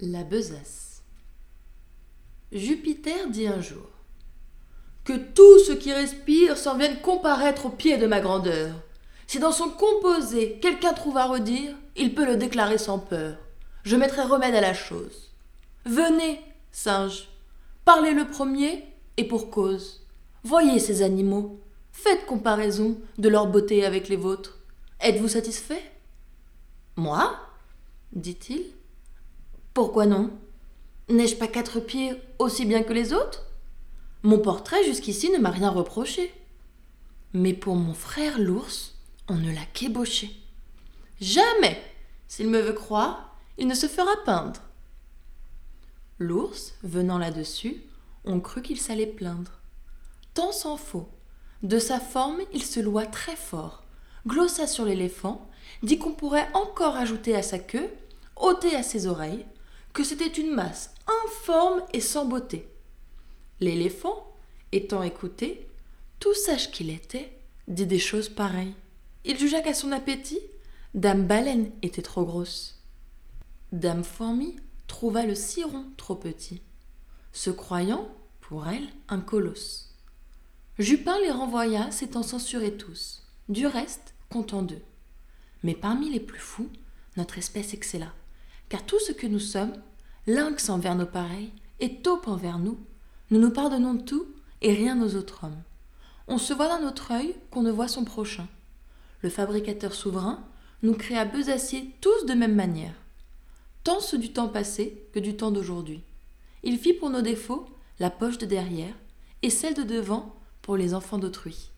La besace. Jupiter dit un jour Que tout ce qui respire s'en vienne comparaître au pied de ma grandeur. Si dans son composé quelqu'un trouve à redire, il peut le déclarer sans peur. Je mettrai remède à la chose. Venez, singe, parlez le premier et pour cause. Voyez ces animaux, faites comparaison de leur beauté avec les vôtres. Êtes-vous satisfait? Moi? dit-il. Pourquoi non? N'ai-je pas quatre pieds aussi bien que les autres? Mon portrait jusqu'ici ne m'a rien reproché. Mais pour mon frère l'ours, on ne l'a qu'ébauché. Jamais S'il me veut croire, il ne se fera peindre. L'ours, venant là-dessus, on crut qu'il s'allait plaindre. Tant s'en faut. De sa forme, il se loua très fort, glossa sur l'éléphant, dit qu'on pourrait encore ajouter à sa queue, ôter à ses oreilles, que c'était une masse informe et sans beauté. L'éléphant, étant écouté, tout sage qu'il était, dit des choses pareilles. Il jugea qu'à son appétit, Dame Baleine était trop grosse. Dame Fourmi trouva le ciron trop petit, se croyant, pour elle, un colosse. Jupin les renvoya, s'étant censurés tous, du reste, content d'eux. Mais parmi les plus fous, notre espèce excella, car tout ce que nous sommes, lynx envers nos pareils et taupe envers nous, nous nous pardonnons tout et rien aux autres hommes. On se voit d'un autre œil qu'on ne voit son prochain. Le fabricateur souverain nous créa besaciers tous de même manière, tant ceux du temps passé que du temps d'aujourd'hui. Il fit pour nos défauts la poche de derrière et celle de devant pour les enfants d'autrui.